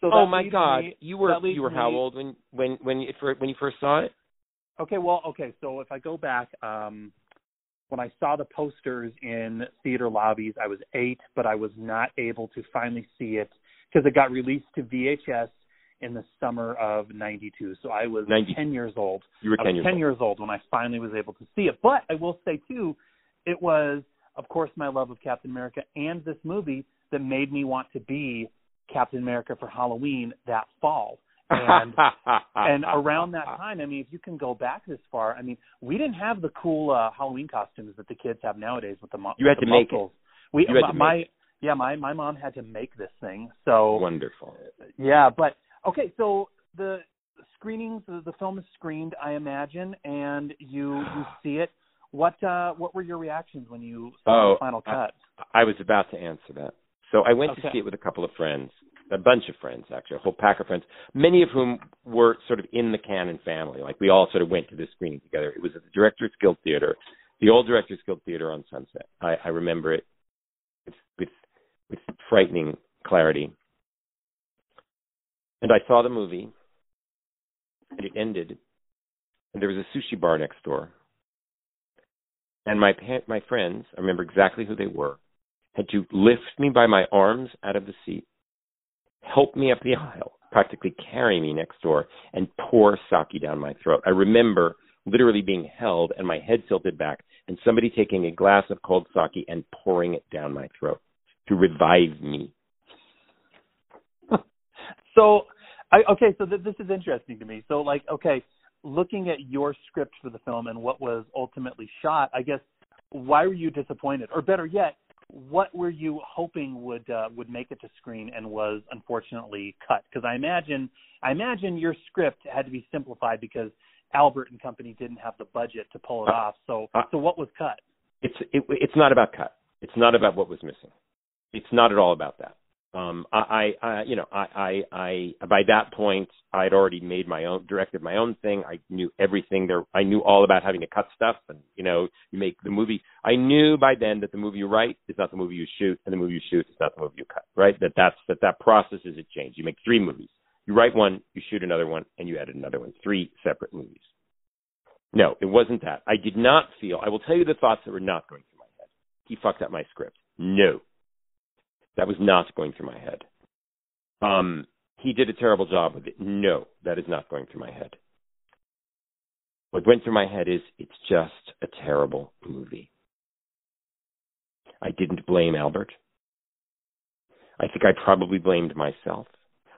So oh my God! me- you were you were how old when when when you when you first saw it? Okay, well, okay. So if I go back, um, when I saw the posters in theater lobbies, I was eight, but I was not able to finally see it because it got released to VHS in the summer of '92. So I was 90. 10 years old. You were I 10 was years 10 old. years old when I finally was able to see it. But I will say too, it was, of course, my love of Captain America and this movie that made me want to be Captain America for Halloween that fall. And and around that time, I mean, if you can go back this far, I mean, we didn't have the cool uh, Halloween costumes that the kids have nowadays with the mu- You had to make it. We You had my, to make my yeah, my my mom had to make this thing. So Wonderful. yeah, but okay, so the screenings, the, the film is screened, I imagine, and you you see it. What uh what were your reactions when you saw Oh, the final I- cut? I was about to answer that. So I went to see it with a couple of friends, a bunch of friends actually, a whole pack of friends, many of whom were sort of in the Cannon family. Like we all sort of went to this screening together. It was at the Directors Guild Theater. the old Directors Guild Theater on Sunset. I, I remember it with, with with frightening clarity. And I saw the movie, and it ended, and there was a sushi bar next door. And my my friends, I remember exactly who they were, had to lift me by my arms out of the seat, help me up the aisle, practically carry me next door, and pour sake down my throat. I remember literally being held and my head tilted back, and somebody taking a glass of cold sake and pouring it down my throat to revive me. so, I, okay, so th- this is interesting to me. So, like, okay, looking at your script for the film and what was ultimately shot, I guess why were you disappointed, or better yet, what were you hoping would uh, would make it to screen and was unfortunately cut? Because I imagine I imagine your script had to be simplified because Albert and company didn't have the budget to pull it off. So uh, so what was cut? It's it, it's not about cut. It's not about what was missing. It's not at all about that. Um, I, I, you know, I, I, I, by that point, I'd already made my own, directed my own thing. I knew everything there. I knew all about having to cut stuff, and you know, you make the movie. I knew by then that the movie you write is not the movie you shoot, and the movie you shoot is not the movie you cut. Right? That that's that that process is a change. You make three movies. You write one, you shoot another one, and you edit another one. Three separate movies. No, it wasn't that. I did not feel. I will tell you the thoughts that were not going through my head. He fucked up my script. No, that was not going through my head. Um, he did a terrible job with it. No, that is not going through my head. What went through my head is it's just a terrible movie. I didn't blame Albert. I think I probably blamed myself.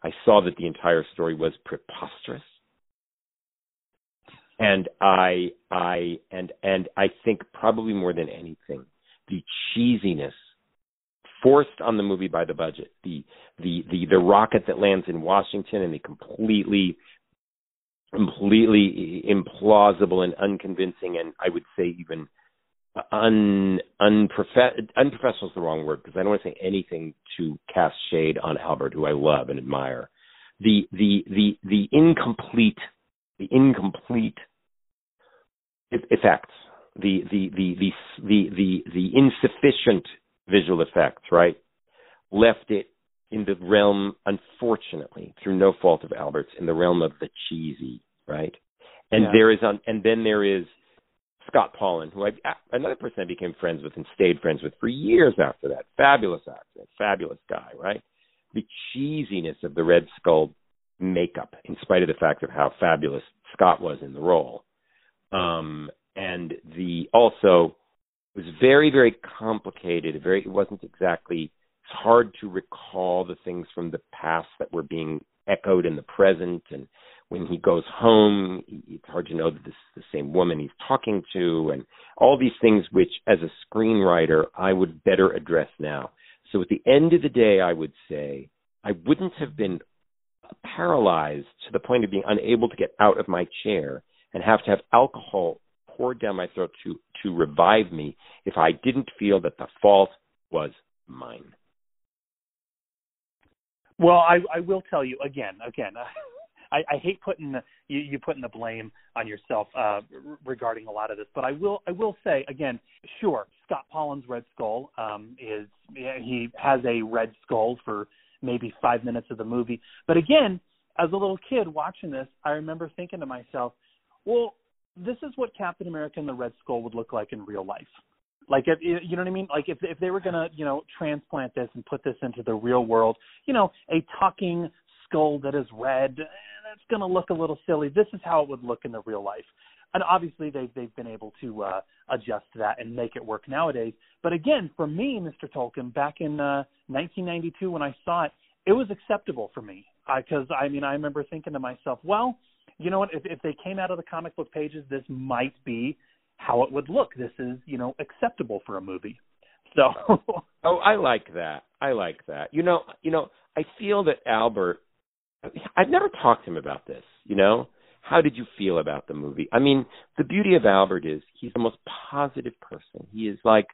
I saw that the entire story was preposterous. And I I and and I think probably more than anything, the cheesiness forced on the movie by the budget. The the the the rocket that lands in Washington and the completely completely implausible and unconvincing and I would say even un unprof- unprofessional is the wrong word because I don't want to say anything to cast shade on Albert who I love and admire. The the the the incomplete the incomplete effects the the the the the the, the insufficient visual effects, right, left it in the realm, unfortunately, through no fault of Albert's, in the realm of the cheesy, right? And Yeah. there is, on, and then there is Scott Paulin, who I, another person I became friends with and stayed friends with for years after that. Fabulous actor, fabulous guy, right? The cheesiness of the Red Skull makeup, in spite of the fact of how fabulous Scott was in the role, um, and the also was very very complicated. Very, it wasn't exactly. It's hard to recall the things from the past that were being echoed in the present, and when he goes home, it's hard to know that this is the same woman he's talking to, and all these things which, as a screenwriter, I would better address now. So at the end of the day, I would say I wouldn't have been paralyzed to the point of being unable to get out of my chair and have to have alcohol poured down my throat to to revive me if I didn't feel that the fault was mine. Well, I, I will tell you again, again. I, I hate putting the, you, you putting the blame on yourself uh, regarding a lot of this, but I will I will say again, sure, Scott Paulin's Red Skull um, is he has a red skull for maybe five minutes of the movie, but again, as a little kid watching this, I remember thinking to myself, well, this is what Captain America and the Red Skull would look like in real life. Like if you know what I mean? Like if if they were gonna you know transplant this and put this into the real world, you know, a talking skull that is red, eh, that's gonna look a little silly. This is how it would look in the real life. And obviously they've they've been able to uh, adjust that and make it work nowadays. But again, for me, Mr. Tolkin, back in uh, 1992 when I saw it, it was acceptable for me because I mean I remember thinking to myself, well, you know what? If if they came out of the comic book pages, this might be how it would look. This is you know acceptable for a movie. So oh, I like that. I like that. You know, you know, I feel that Albert. I've never talked to him about this. You know, how did you feel about the movie? I mean, the beauty of Albert is he's the most positive person. He is like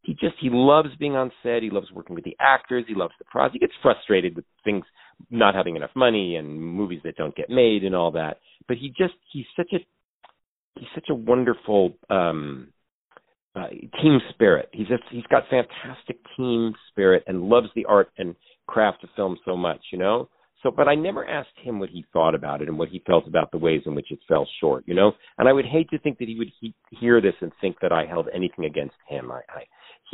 he just he loves being on set. He loves working with the actors. He loves the process. He gets frustrated with things not having enough money and movies that don't get made and all that. But he just he's such a he's such a wonderful um uh, team spirit. He's just he's got fantastic team spirit and loves the art and craft of film so much, you know. So, but I never asked him what he thought about it and what he felt about the ways in which it fell short, you know. And I would hate to think that he would he, hear this and think that I held anything against him. I, I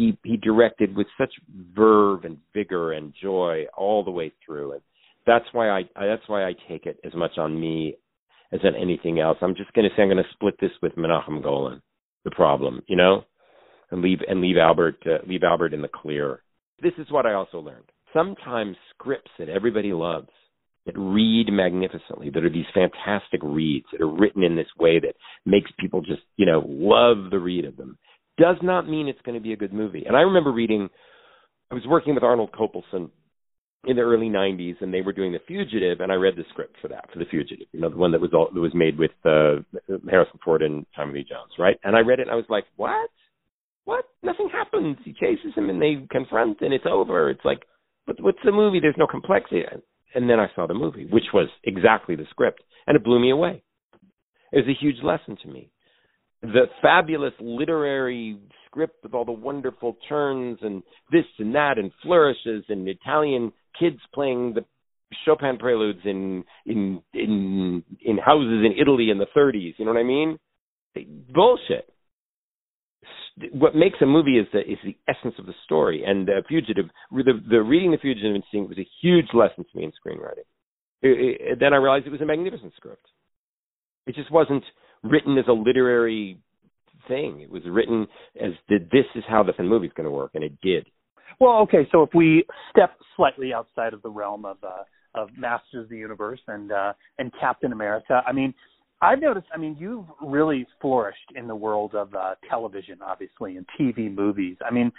he he directed with such verve and vigor and joy all the way through, and that's why I, that's why I take it as much on me as on anything else. I'm just going to say I'm going to split this with Menachem Golan, the problem, you know, and leave and leave Albert uh, leave Albert in the clear. This is what I also learned. Sometimes scripts that everybody loves that read magnificently, that are these fantastic reads that are written in this way that makes people just, you know, love the read of them, does not mean it's going to be a good movie. And I remember reading, I was working with Arnold Kopelson in the early 90s and they were doing The Fugitive and I read the script for that, for The Fugitive, you know, the one that was all, that was made with uh, Harrison Ford and Tommy Lee Jones, right? And I read it and I was like, what? What? Nothing happens. He chases him and they confront and it's over. It's like, but what's the movie? There's no complexity. And then I saw the movie, which was exactly the script, and it blew me away. It was a huge lesson to me. The fabulous literary script with all the wonderful turns and this and that and flourishes and Italian kids playing the Chopin preludes in in in in houses in Italy in the 30s. You know what I mean? Bullshit. What makes a movie is the is the essence of the story. And the Fugitive, the the reading the Fugitive and seeing it was a huge lesson to me in screenwriting. It, it, then I realized it was a magnificent script. It just wasn't written as a literary thing. It was written as the, this is how the movie is going to work, and it did. Well, okay, so if we step slightly outside of the realm of uh, of Masters of the Universe and uh, and Captain America, I mean, I've noticed. I mean, you've really flourished in the world of uh, television, obviously, and TV movies. I mean,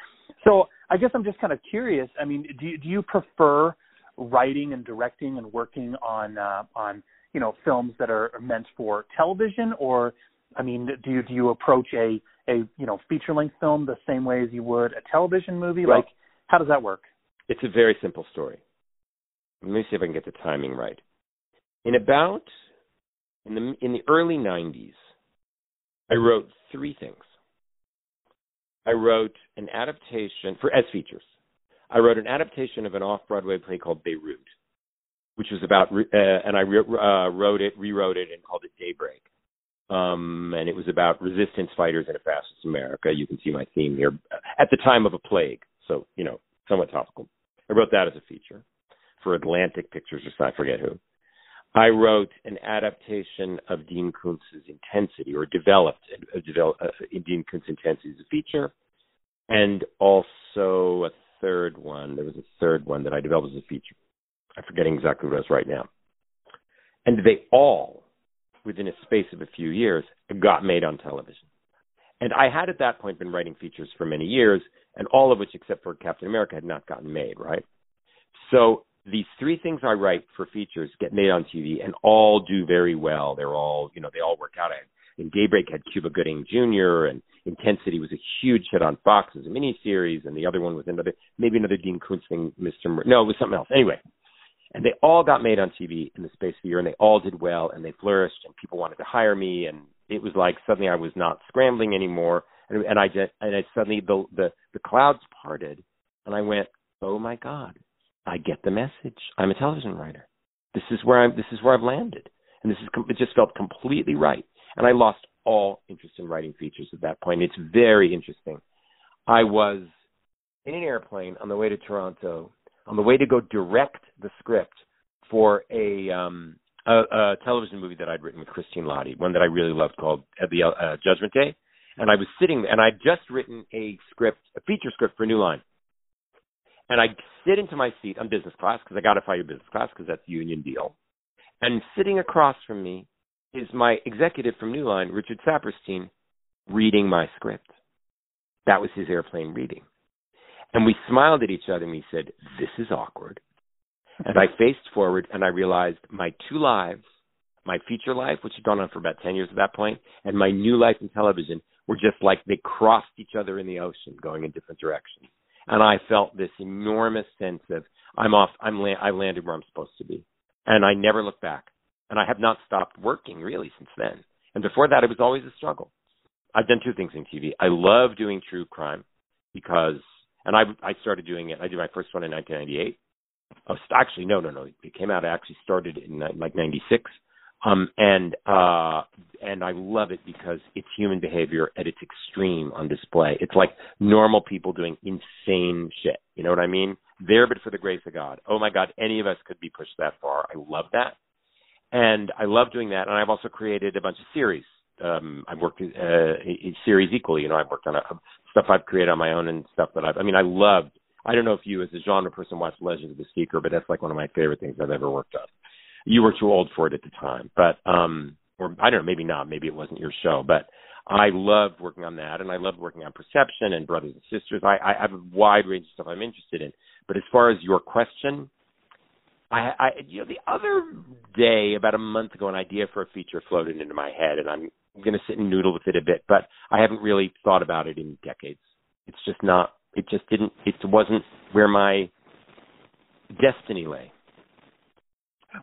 so I guess I'm just kind of curious. I mean, do you, do you prefer writing and directing and working on uh, on you know films that are meant for television, or I mean, do you do you approach a a you know feature length film the same way as you would a television movie? Well, like, how does that work? It's a very simple story. Let me see if I can get the timing right. In about in the in the early 90s, I wrote three things. I wrote an adaptation for as features. I wrote an adaptation of an off-Broadway play called Beirut, which was about, uh, and I re- uh, wrote it, rewrote it, and called it Daybreak. Um, and it was about resistance fighters in a fascist America. You can see my theme here. At the time of a plague, so you know, somewhat topical. I wrote that as a feature for Atlantic Pictures, or I forget who. I wrote an adaptation of Dean Koontz's Intensity, or developed a, a develop, uh, Dean Koontz Intensity as a feature, and also a third one. There was a third one that I developed as a feature. I'm forgetting exactly what it was right now. And they all, within a space of a few years, got made on television. And I had at that point been writing features for many years, and all of which, except for Captain America, had not gotten made, right? So these three things I write for features get made on TV and all do very well. They're all, you know, they all work out. And in Daybreak had Cuba Gooding Jr. and Intensity was a huge hit on Fox as a miniseries, and the other one was another, maybe another Dean Koontz thing, Mr. Mer- no, it was something else. Anyway, and they all got made on TV in the space of a year, and they all did well, and they flourished, and people wanted to hire me, and it was like suddenly I was not scrambling anymore, and, and I just, and I suddenly the the the clouds parted, and I went, oh my God, I get the message. I'm a television writer. This is where I'm. This is where I've landed, and this is. It just felt completely right, and I lost all interest in writing features at that point. It's very interesting. I was in an airplane on the way to Toronto, on the way to go direct the script for a um a, a television movie that I'd written with Christine Lahti, one that I really loved called The uh, Judgment Day. And I was sitting, and I'd just written a script, a feature script for New Line and I sit into my seat on business class because I got to your business class because that's the union deal. And sitting across from me is my executive from New Line, Richard Saperstein, reading my script. That was his airplane reading. And we smiled at each other and we said, This is awkward. and I faced forward and I realized my two lives, my feature life, which had gone on for about 10 years at that point, and my new life in television were just like they crossed each other in the ocean going in different directions and I felt this enormous sense of I'm off. I'm la- I landed where I'm supposed to be, and I never looked back. And I have not stopped working really since then. And before that, it was always a struggle. I've done two things in TV. I love doing true crime because, and I I started doing it. I did my first one in 1998. Oh, actually, no, no, no. It came out. I actually started in like '96. Um, and uh, and I love it because it's human behavior at its extreme on display. It's like normal people doing insane shit. You know what I mean? There, but for the grace of God. Oh my God, any of us could be pushed that far. I love that, and I love doing that. And I've also created a bunch of series. Um, I've worked uh, in series equally. You know, I've worked on a, stuff I've created on my own and stuff that I've. I mean, I loved. I don't know if you, as a genre person, watched Legends of the Seeker, but that's like one of my favorite things I've ever worked on you were too old for it at the time, but um, or I don't know, maybe not, maybe it wasn't your show, but I loved working on that, and I loved working on Perception and Brothers and Sisters. I, I have a wide range of stuff I'm interested in. But as far as your question, I, I you know the other day, about a month ago, an idea for a feature floated into my head, and I'm going to sit and noodle with it a bit, but I haven't really thought about it in decades. It's just not. It just didn't. It wasn't where my destiny lay.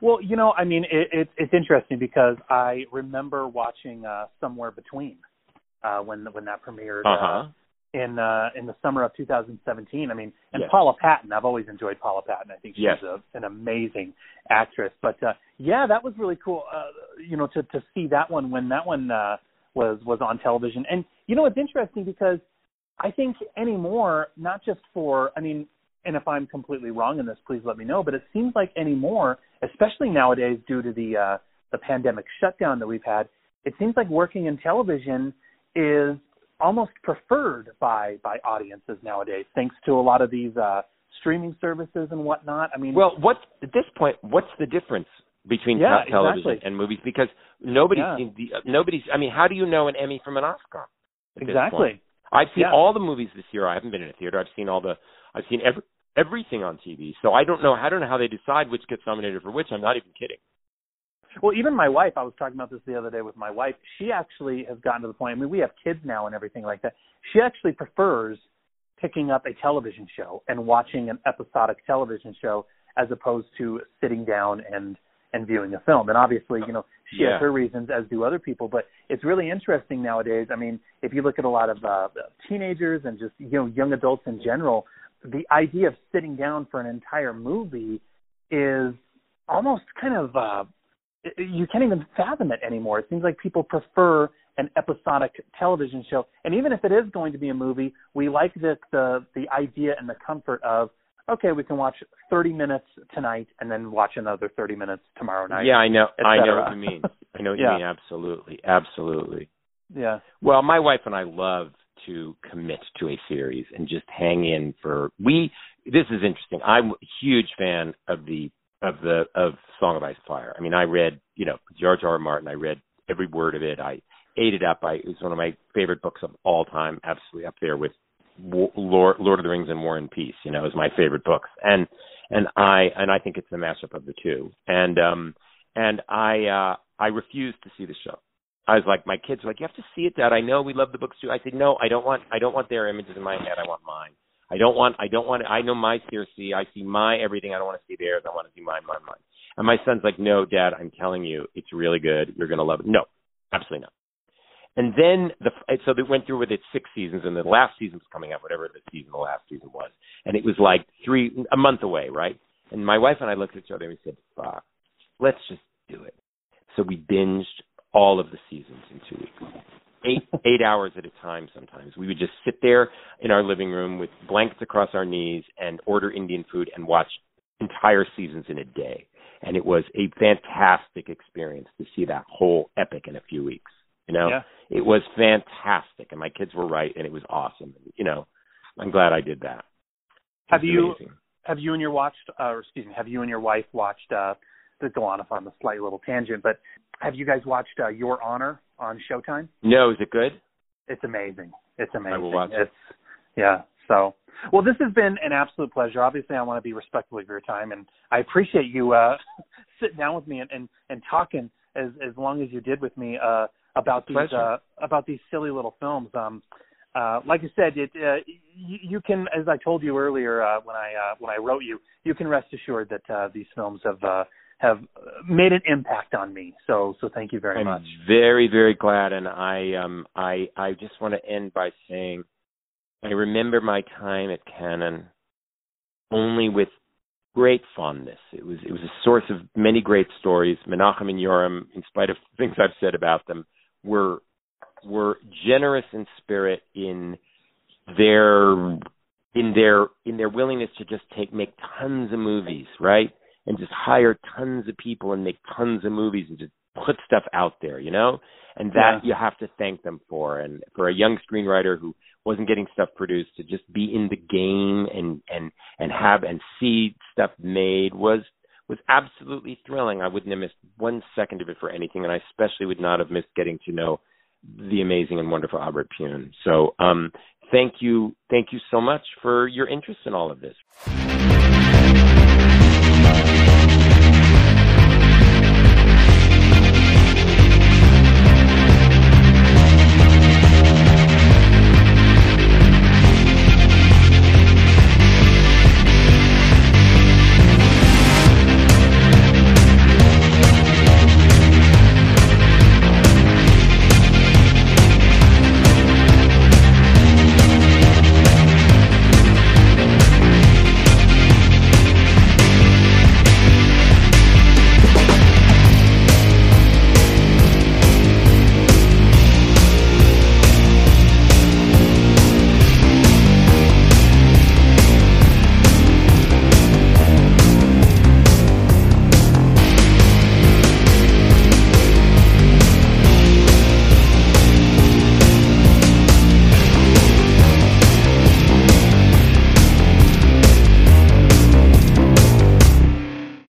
Well, you know, I mean, it, it, it's interesting because I remember watching uh, Somewhere Between uh, when when that premiered uh-huh. uh, in uh, in the summer of 2017. I mean, and Yes. Paula Patton. I've always enjoyed Paula Patton. I think she's Yes. a, an amazing actress. But uh, yeah, that was really cool. Uh, you know, to to see that one when that one uh, was was on television. And you know, it's interesting because I think anymore, not just for, I mean, and if I'm completely wrong in this, please let me know. But it seems like anymore, especially nowadays due to the uh, the pandemic shutdown that we've had, it seems like working in television is almost preferred by by audiences nowadays, thanks to a lot of these uh, streaming services and whatnot. I mean, Well, what at this point, what's the difference between Yeah, television exactly. and movies? Because nobody's Yeah. the, uh, nobody's. I mean, how do you know an Emmy from an Oscar? exactly. I've seen Yeah. all the movies this year. I haven't been in a theater. I've seen all the. I've seen every everything on TV. So I don't know. I don't know how they decide which gets nominated for which. I'm not even kidding. Well, even my wife, I was talking about this the other day with my wife. She actually has gotten to the point. I mean, we have kids now and everything like that. She actually prefers picking up a television show and watching an episodic television show as opposed to sitting down and and viewing a film. And obviously, you know, she Yeah. has her reasons, as do other people. But it's really interesting nowadays. I mean, if you look at a lot of uh, teenagers and just you know young adults in general, the idea of sitting down for an entire movie is almost kind of uh you can't even fathom it anymore. It seems like people prefer an episodic television show, and even if it is going to be a movie, we like the the the idea and the comfort of okay, we can watch 30 minutes tonight and then watch another 30 minutes tomorrow night. yeah, I know. I know what you mean. I know what Yeah. you mean. Absolutely, absolutely. Yeah. Well, my wife and I love to commit to a series and just hang in for we. This is interesting. I'm a huge fan of the of the of Song of Ice and Fire. I mean, I read you know George R. R. Martin. I read every word of it. I ate it up. I it was one of my favorite books of all time. Absolutely up there with Lord, Lord of the Rings and War and Peace. You know, is my favorite books. And and I and I think it's the mashup of the two. And um and I uh I refused to see the show. I was like, my kids were like, you have to see it, Dad. I know we love the books too. I said, no, I don't want, I don't want their images in my head. I want mine. I don't want, I don't want. I know my Cersei. I see my everything. I don't want to see theirs. I want to see mine, mine, mine. And my son's like, no, Dad. I'm telling you, it's really good. You're gonna love it. No, absolutely not. And then the so they went through with it six seasons, and the last season was coming out, whatever the season, the last season was, and it was like three a month away, right? And my wife and I looked at each other and we said, "Fuck, let's just do it." So we binged all of the seasons in two weeks, eight eight hours at a time. Sometimes we would just sit there in our living room with blankets across our knees and order Indian food and watch entire seasons in a day. And it was a fantastic experience to see that whole epic in a few weeks. You know, Yeah. it was fantastic, and my kids were right, and it was awesome. You know, I'm glad I did that. Have you amazing. have you and your watched uh, or excuse me, have you and your wife watched uh to go on on a slight little tangent, but have you guys watched uh, Your Honor on Showtime? No, is it good? It's amazing. It's amazing. I will watch it. it's yeah. So, well, this has been an absolute pleasure. Obviously, I want to be respectful of your time, and I appreciate you uh, sitting down with me and, and and talking as as long as you did with me uh, about these uh, about these silly little films. Um, uh, like I said, it uh, you, you can, as I told you earlier uh, when I uh, when I wrote you, you can rest assured that uh, these films have uh, have made an impact on me. So so thank you very I'm much. very very glad, and I um I I just want to end by saying I remember my time at Cannon only with great fondness. It was it was a source of many great stories. Menachem and Yoram, in spite of things I've said about them, were were generous in spirit in their in their in their willingness to just take make tons of movies, right? And just hire tons of people and make tons of movies and just put stuff out there, you know? And that Yeah. you have to thank them for. And for a young screenwriter who wasn't getting stuff produced to just be in the game and and and have and see stuff made was was absolutely thrilling. I wouldn't have missed one second of it for anything, and I especially would not have missed getting to know the amazing and wonderful Albert Pyun. So, um, thank you, thank you so much for your interest in all of this.